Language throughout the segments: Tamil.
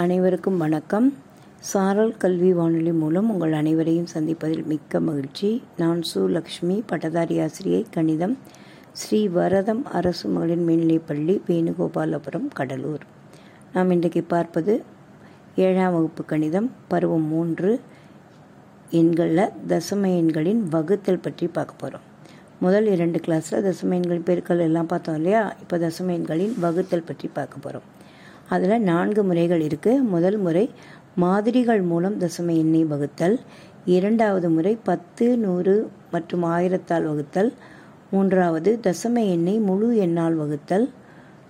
அனைவருக்கும் வணக்கம். சாரல் கல்வி வானொலி மூலம் உங்கள் அனைவரையும் சந்திப்பதில் மிக்க மகிழ்ச்சி. நான் சு லக்ஷ்மி பட்டதாரி ஆசிரியை கணிதம் ஸ்ரீ வரதம் அரசு மகளிர் மேல்நிலைப்பள்ளி வேணுகோபாலபுரம் கடலூர். நாம் இன்றைக்கு பார்ப்பது ஏழாம் வகுப்பு கணிதம் பருவம் மூன்று எண்களில் தசம எண்களின் வகுத்தல் பற்றி பார்க்க போகிறோம் முதல் இரண்டு கிளாஸில் தசம எண்கள் பெருக்கள் எல்லாம் பார்த்தோம் இல்லையா? இப்போ தசம எண்களின் வகுத்தல் பற்றி பார்க்க போகிறோம் அதில் நான்கு முறைகள் இருக்குது முதல் முறை மாதிரிகள் மூலம் தசம எண்ணை வகுத்தல். இரண்டாவது முறை பத்து நூறு மற்றும் ஆயிரத்தால் வகுத்தல். மூன்றாவது தசம எண்ணை முழு எண்ணால் வகுத்தல்.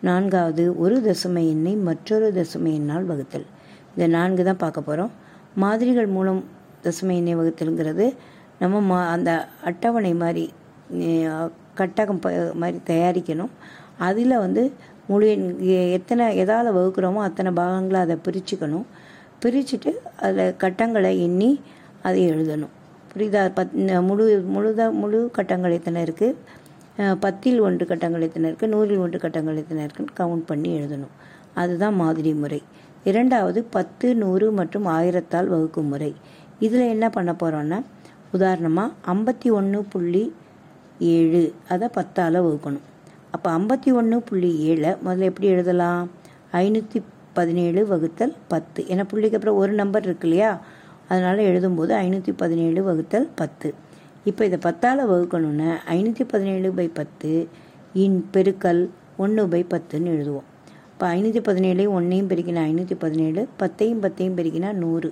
நான்காவது ஒரு தசம எண்ணை மற்றொரு தசம எண்ணால் வகுத்தல். இந்த நான்கு தான் பார்க்க போகிறோம் மாதிரிகள் மூலம் தசம எண்ணை வகுத்தல்ங்கிறது நம்ம மா அந்த அட்டவணை மாதிரி கட்டகம் ப மாதிரி தயாரிக்கணும். அதில் வந்து முழு எண் எ- எத்தனை எதால் வகுக்கிறோமோ அத்தனை பாகங்களை அதை பிரிச்சுக்கணும். பிரிச்சுட்டு அதில் கட்டங்களை எண்ணி அதை எழுதணும். புரியுதா? பத் முழு முழுதா முழு கட்டங்கள் எத்தனை இருக்குது பத்தில் ஒன்று கட்டங்கள் எத்தனை இருக்குது நூறில் ஒன்று கட்டங்கள் எத்தனை இருக்குன்னு கவுண்ட் பண்ணி எழுதணும். அதுதான் மாதிரி முறை. இரண்டாவது பத்து நூறு மற்றும் ஆயிரத்தால் வகுக்கும் முறை. இதில் என்ன பண்ண போகிறோன்னா உதாரணமாக ஐம்பத்தி ஒன்று புள்ளி ஏழு அதை பத்தால் வகுக்கணும். அப்போ ஐம்பத்தி ஒன்று புள்ளி ஏழை முதல்ல எப்படி எழுதலாம்? ஐநூற்றி பதினேழு வகுத்தல் பத்து. ஏன்னா புள்ளிக்கு அப்புறம் ஒரு நம்பர் இருக்கு இல்லையா? அதனால் எழுதும்போது ஐநூற்றி பதினேழு வகுத்தல் பத்து. இப்போ இதை பத்தால் வகுக்கணுன்னா ஐநூற்றி பதினேழு பை பத்து இன் பெருக்கல் ஒன்று பை பத்துன்னு எழுதுவோம். இப்போ ஐநூற்றி பதினேழு ஒன்றையும் பெருக்கினா ஐநூற்றி பதினேழு பத்தையும் பத்தையும் பெருக்கினா நூறு.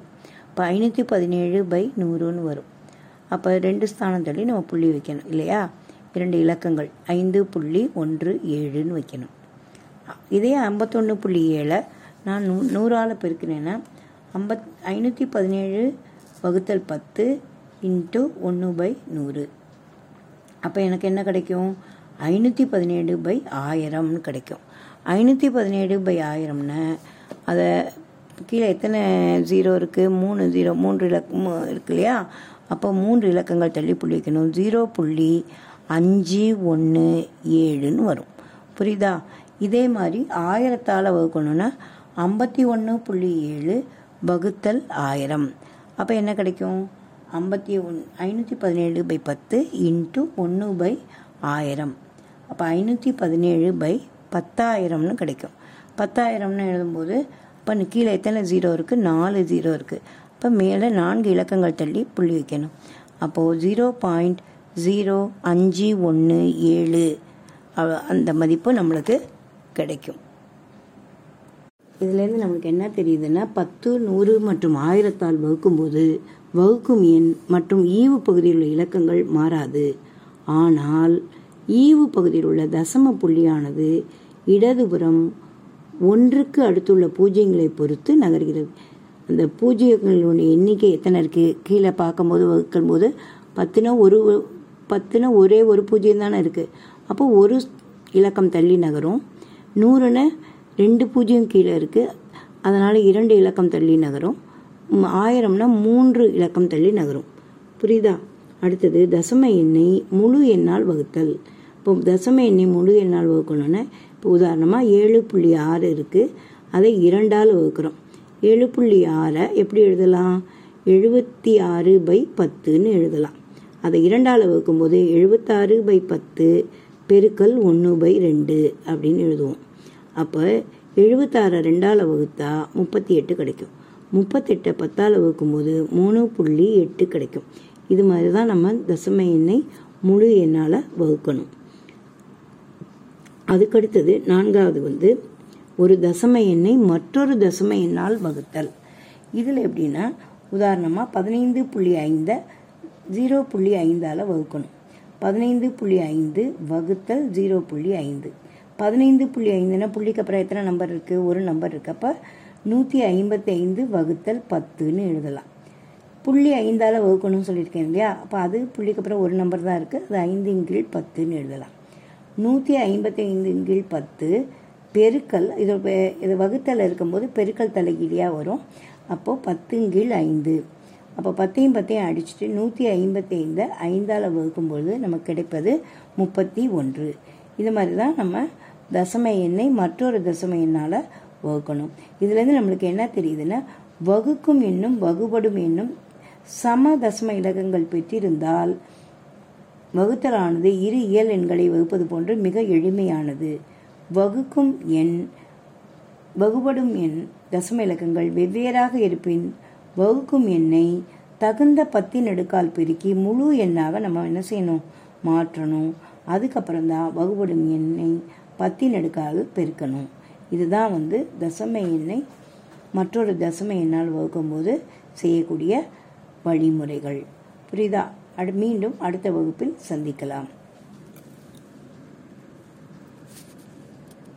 இப்போ ஐநூற்றி பதினேழு பை நூறுன்னு வரும். அப்போ ரெண்டு ஸ்தானம் தள்ளி நம்ம புள்ளி வைக்கணும் இல்லையா? இரண்டு இலக்கங்கள். ஐந்து புள்ளி ஒன்று ஏழுன்னு வைக்கணும். இதே ஐம்பத்தொன்று புள்ளி ஏழை நான் நூ நூறால் பெருக்கினேன்னா ஐம்பத் ஐநூற்றி பதினேழு வகுத்தல் பத்து இன்ட்டு ஒன்று பை நூறு. அப்போ எனக்கு என்ன கிடைக்கும்? ஐநூற்றி பதினேழு பை ஆயிரம்னு கிடைக்கும். ஐநூற்றி பதினேழு பை ஆயிரம்னு அதை கீழே எத்தனை ஜீரோ இருக்குது மூணு ஜீரோ மூன்று இலக்கம் இருக்கு இல்லையா? அப்போ மூன்று இலக்கங்கள் தள்ளி புள்ளி வைக்கணும். ஜீரோ புள்ளி அஞ்சு ஒன்று ஏழுன்னு வரும். புரியுதா? இதே மாதிரி ஆயிரத்தால் வகுக்கணும்னா ஐம்பத்தி ஒன்று புள்ளி ஏழு வகுத்தல் ஆயிரம். அப்போ என்ன கிடைக்கும்? ஐம்பத்தி ஒன் ஐநூற்றி பதினேழு பை பத்து இன்ட்டு ஒன்று பை ஆயிரம். அப்போ ஐநூற்றி பதினேழு பை பத்தாயிரம்னு கிடைக்கும். பத்தாயிரம்னு எழுதும்போது இப்போ கீழே எத்தனை ஜீரோ இருக்குது நாலு ஜீரோ இருக்குது அப்போ மேலே நான்கு இலக்கங்கள் தள்ளி புள்ளி வைக்கணும். அப்போது ஜீரோ பாயிண்ட் ஜீரோ அஞ்சு ஒன்று ஏழு. அந்த மதிப்பு நம்மளுக்கு கிடைக்கும். இதுலேருந்து நம்மளுக்கு என்ன தெரியுதுன்னா பத்து நூறு மற்றும் ஆயிரத்தால் வகுக்கும்போது வகுக்கும் எண் மற்றும் ஈவு பகுதியில் உள்ள இலக்கங்கள் மாறாது. ஆனால் ஈவு பகுதியில் உள்ள தசம புள்ளியானது இடதுபுறம் ஒன்றுக்கு அடுத்துள்ள பூஜ்ஜியங்களை பொறுத்து நகர்கிறது. அந்த பூஜ்ஜியங்களுடைய எண்ணிக்கை எத்தனை இருக்குது கீழே பார்க்கும்போது வகுக்கும் போது பத்துனா ஒரு பத்துன்னு ஒரே ஒரு பூஜ்ஜியம் தானே இருக்குது அப்போ ஒரு இலக்கம் தள்ளி நகரும். நூறுன்னு ரெண்டு பூஜ்ஜியம் கீழே இருக்குது அதனால் இரண்டு இலக்கம் தள்ளி நகரும். ஆயிரம்னா மூன்று இலக்கம் தள்ளி நகரும். புரியுதா? அடுத்தது தசம எண்ணை முழு எண்ணால் வகுத்தல். இப்போ தசம எண்ணை முழு எண்ணால் வகுக்கணும்னா இப்போ உதாரணமாக ஏழு புள்ளி ஆறு இருக்குது அதை இரண்டால் வகுக்கிறோம். ஏழு புள்ளி ஆறை எப்படி எழுதலாம்? எழுபத்தி ஆறு பை பத்துன்னு எழுதலாம். அதை இரண்டால் வகுக்கும்போது எழுபத்தாறு பை பத்து பெருக்கல் ஒன்று பை ரெண்டு அப்படின்னு எழுதுவோம். அப்போ எழுபத்தாறு ரெண்டால் வகுத்தா முப்பத்தி எட்டு கிடைக்கும். முப்பத்தெட்டை பத்தால் வகுக்கும்போது மூணு புள்ளி எட்டு கிடைக்கும். இது மாதிரி தான் நம்ம தசம எண்ணை முழு எண்ணால் வகுக்கணும். அதுக்கடுத்தது நான்காவது வந்து ஒரு தசம எண்ணை மற்றொரு தசம எண்ணால் வகுத்தல். இதில் எப்படின்னா உதாரணமாக பதினைந்து புள்ளி ஐந்தை ஜீரோ புள்ளி ஐந்தால் வகுக்கணும். பதினைந்து புள்ளி ஐந்து வகுத்தல் ஜீரோ புள்ளி ஐந்து. பதினைந்து புள்ளி ஐந்துனா புள்ளிக்கு அப்புறம் எத்தனை நம்பர் இருக்குது ஒரு நம்பர் இருக்குது அப்போ நூற்றி ஐம்பத்தி ஐந்து வகுத்தல் பத்துன்னு எழுதலாம். புள்ளி ஐந்தால் வகுக்கணும்னு சொல்லியிருக்கேன் இல்லையா? அப்போ அது புள்ளிக்கு அப்புறம் ஒரு நம்பர் தான் இருக்குது அது ஐந்து கீழ் பத்துன்னு எழுதலாம். நூற்றி ஐம்பத்தி ஐந்து கீழ் பத்து. பெருக்கல் இது இது வகுத்தல் இருக்கும்போது பெருக்கல் தலைகீழியாக வரும். அப்போது பத்தின் கீழ் ஐந்து. அப்போ பத்தையும் பத்தையும் அடிச்சுட்டு நூற்றி ஐம்பத்தி ஐந்தை ஐந்தால் வகுக்கும்பொழுது நமக்கு கிடைப்பது முப்பத்தி ஒன்று. இது மாதிரி தான் நம்ம தசம எண்ணை மற்றொரு தசம எண்ணால் வகுக்கணும். இதுலேருந்து நம்மளுக்கு என்ன தெரியுதுன்னா வகுக்கும் எண்ணும் வகுபடும் எண்ணும் சம தசம இலக்கங்கள் பெற்றிருந்தால் வகுத்தலானது இரு இயல் எண்களை வகுப்பது போன்று மிக எளிமையானது. வகுக்கும் எண் வகுபடும் எண் தசம இலக்கங்கள் வெவ்வேறாக இருப்பின் வகுக்கும் எண்ணை தகுந்த பத்தி நெடுக்கால் பெருக்கி முழு எண்ணாக நம்ம என்ன செய்யணும்? மாற்றணும். அதுக்கப்புறம் தான் வகுபடும் எண்ணை பத்தி நெடுக்கால் பெருக்கணும். இதுதான் வந்து தசம எண்ணை. மற்றொரு தசம எண்ணால் வகுக்கும்போது செய்யக்கூடிய வழிமுறைகள். புரியுதா? அடு மீண்டும் அடுத்த வகுப்பில் சந்திக்கலாம்.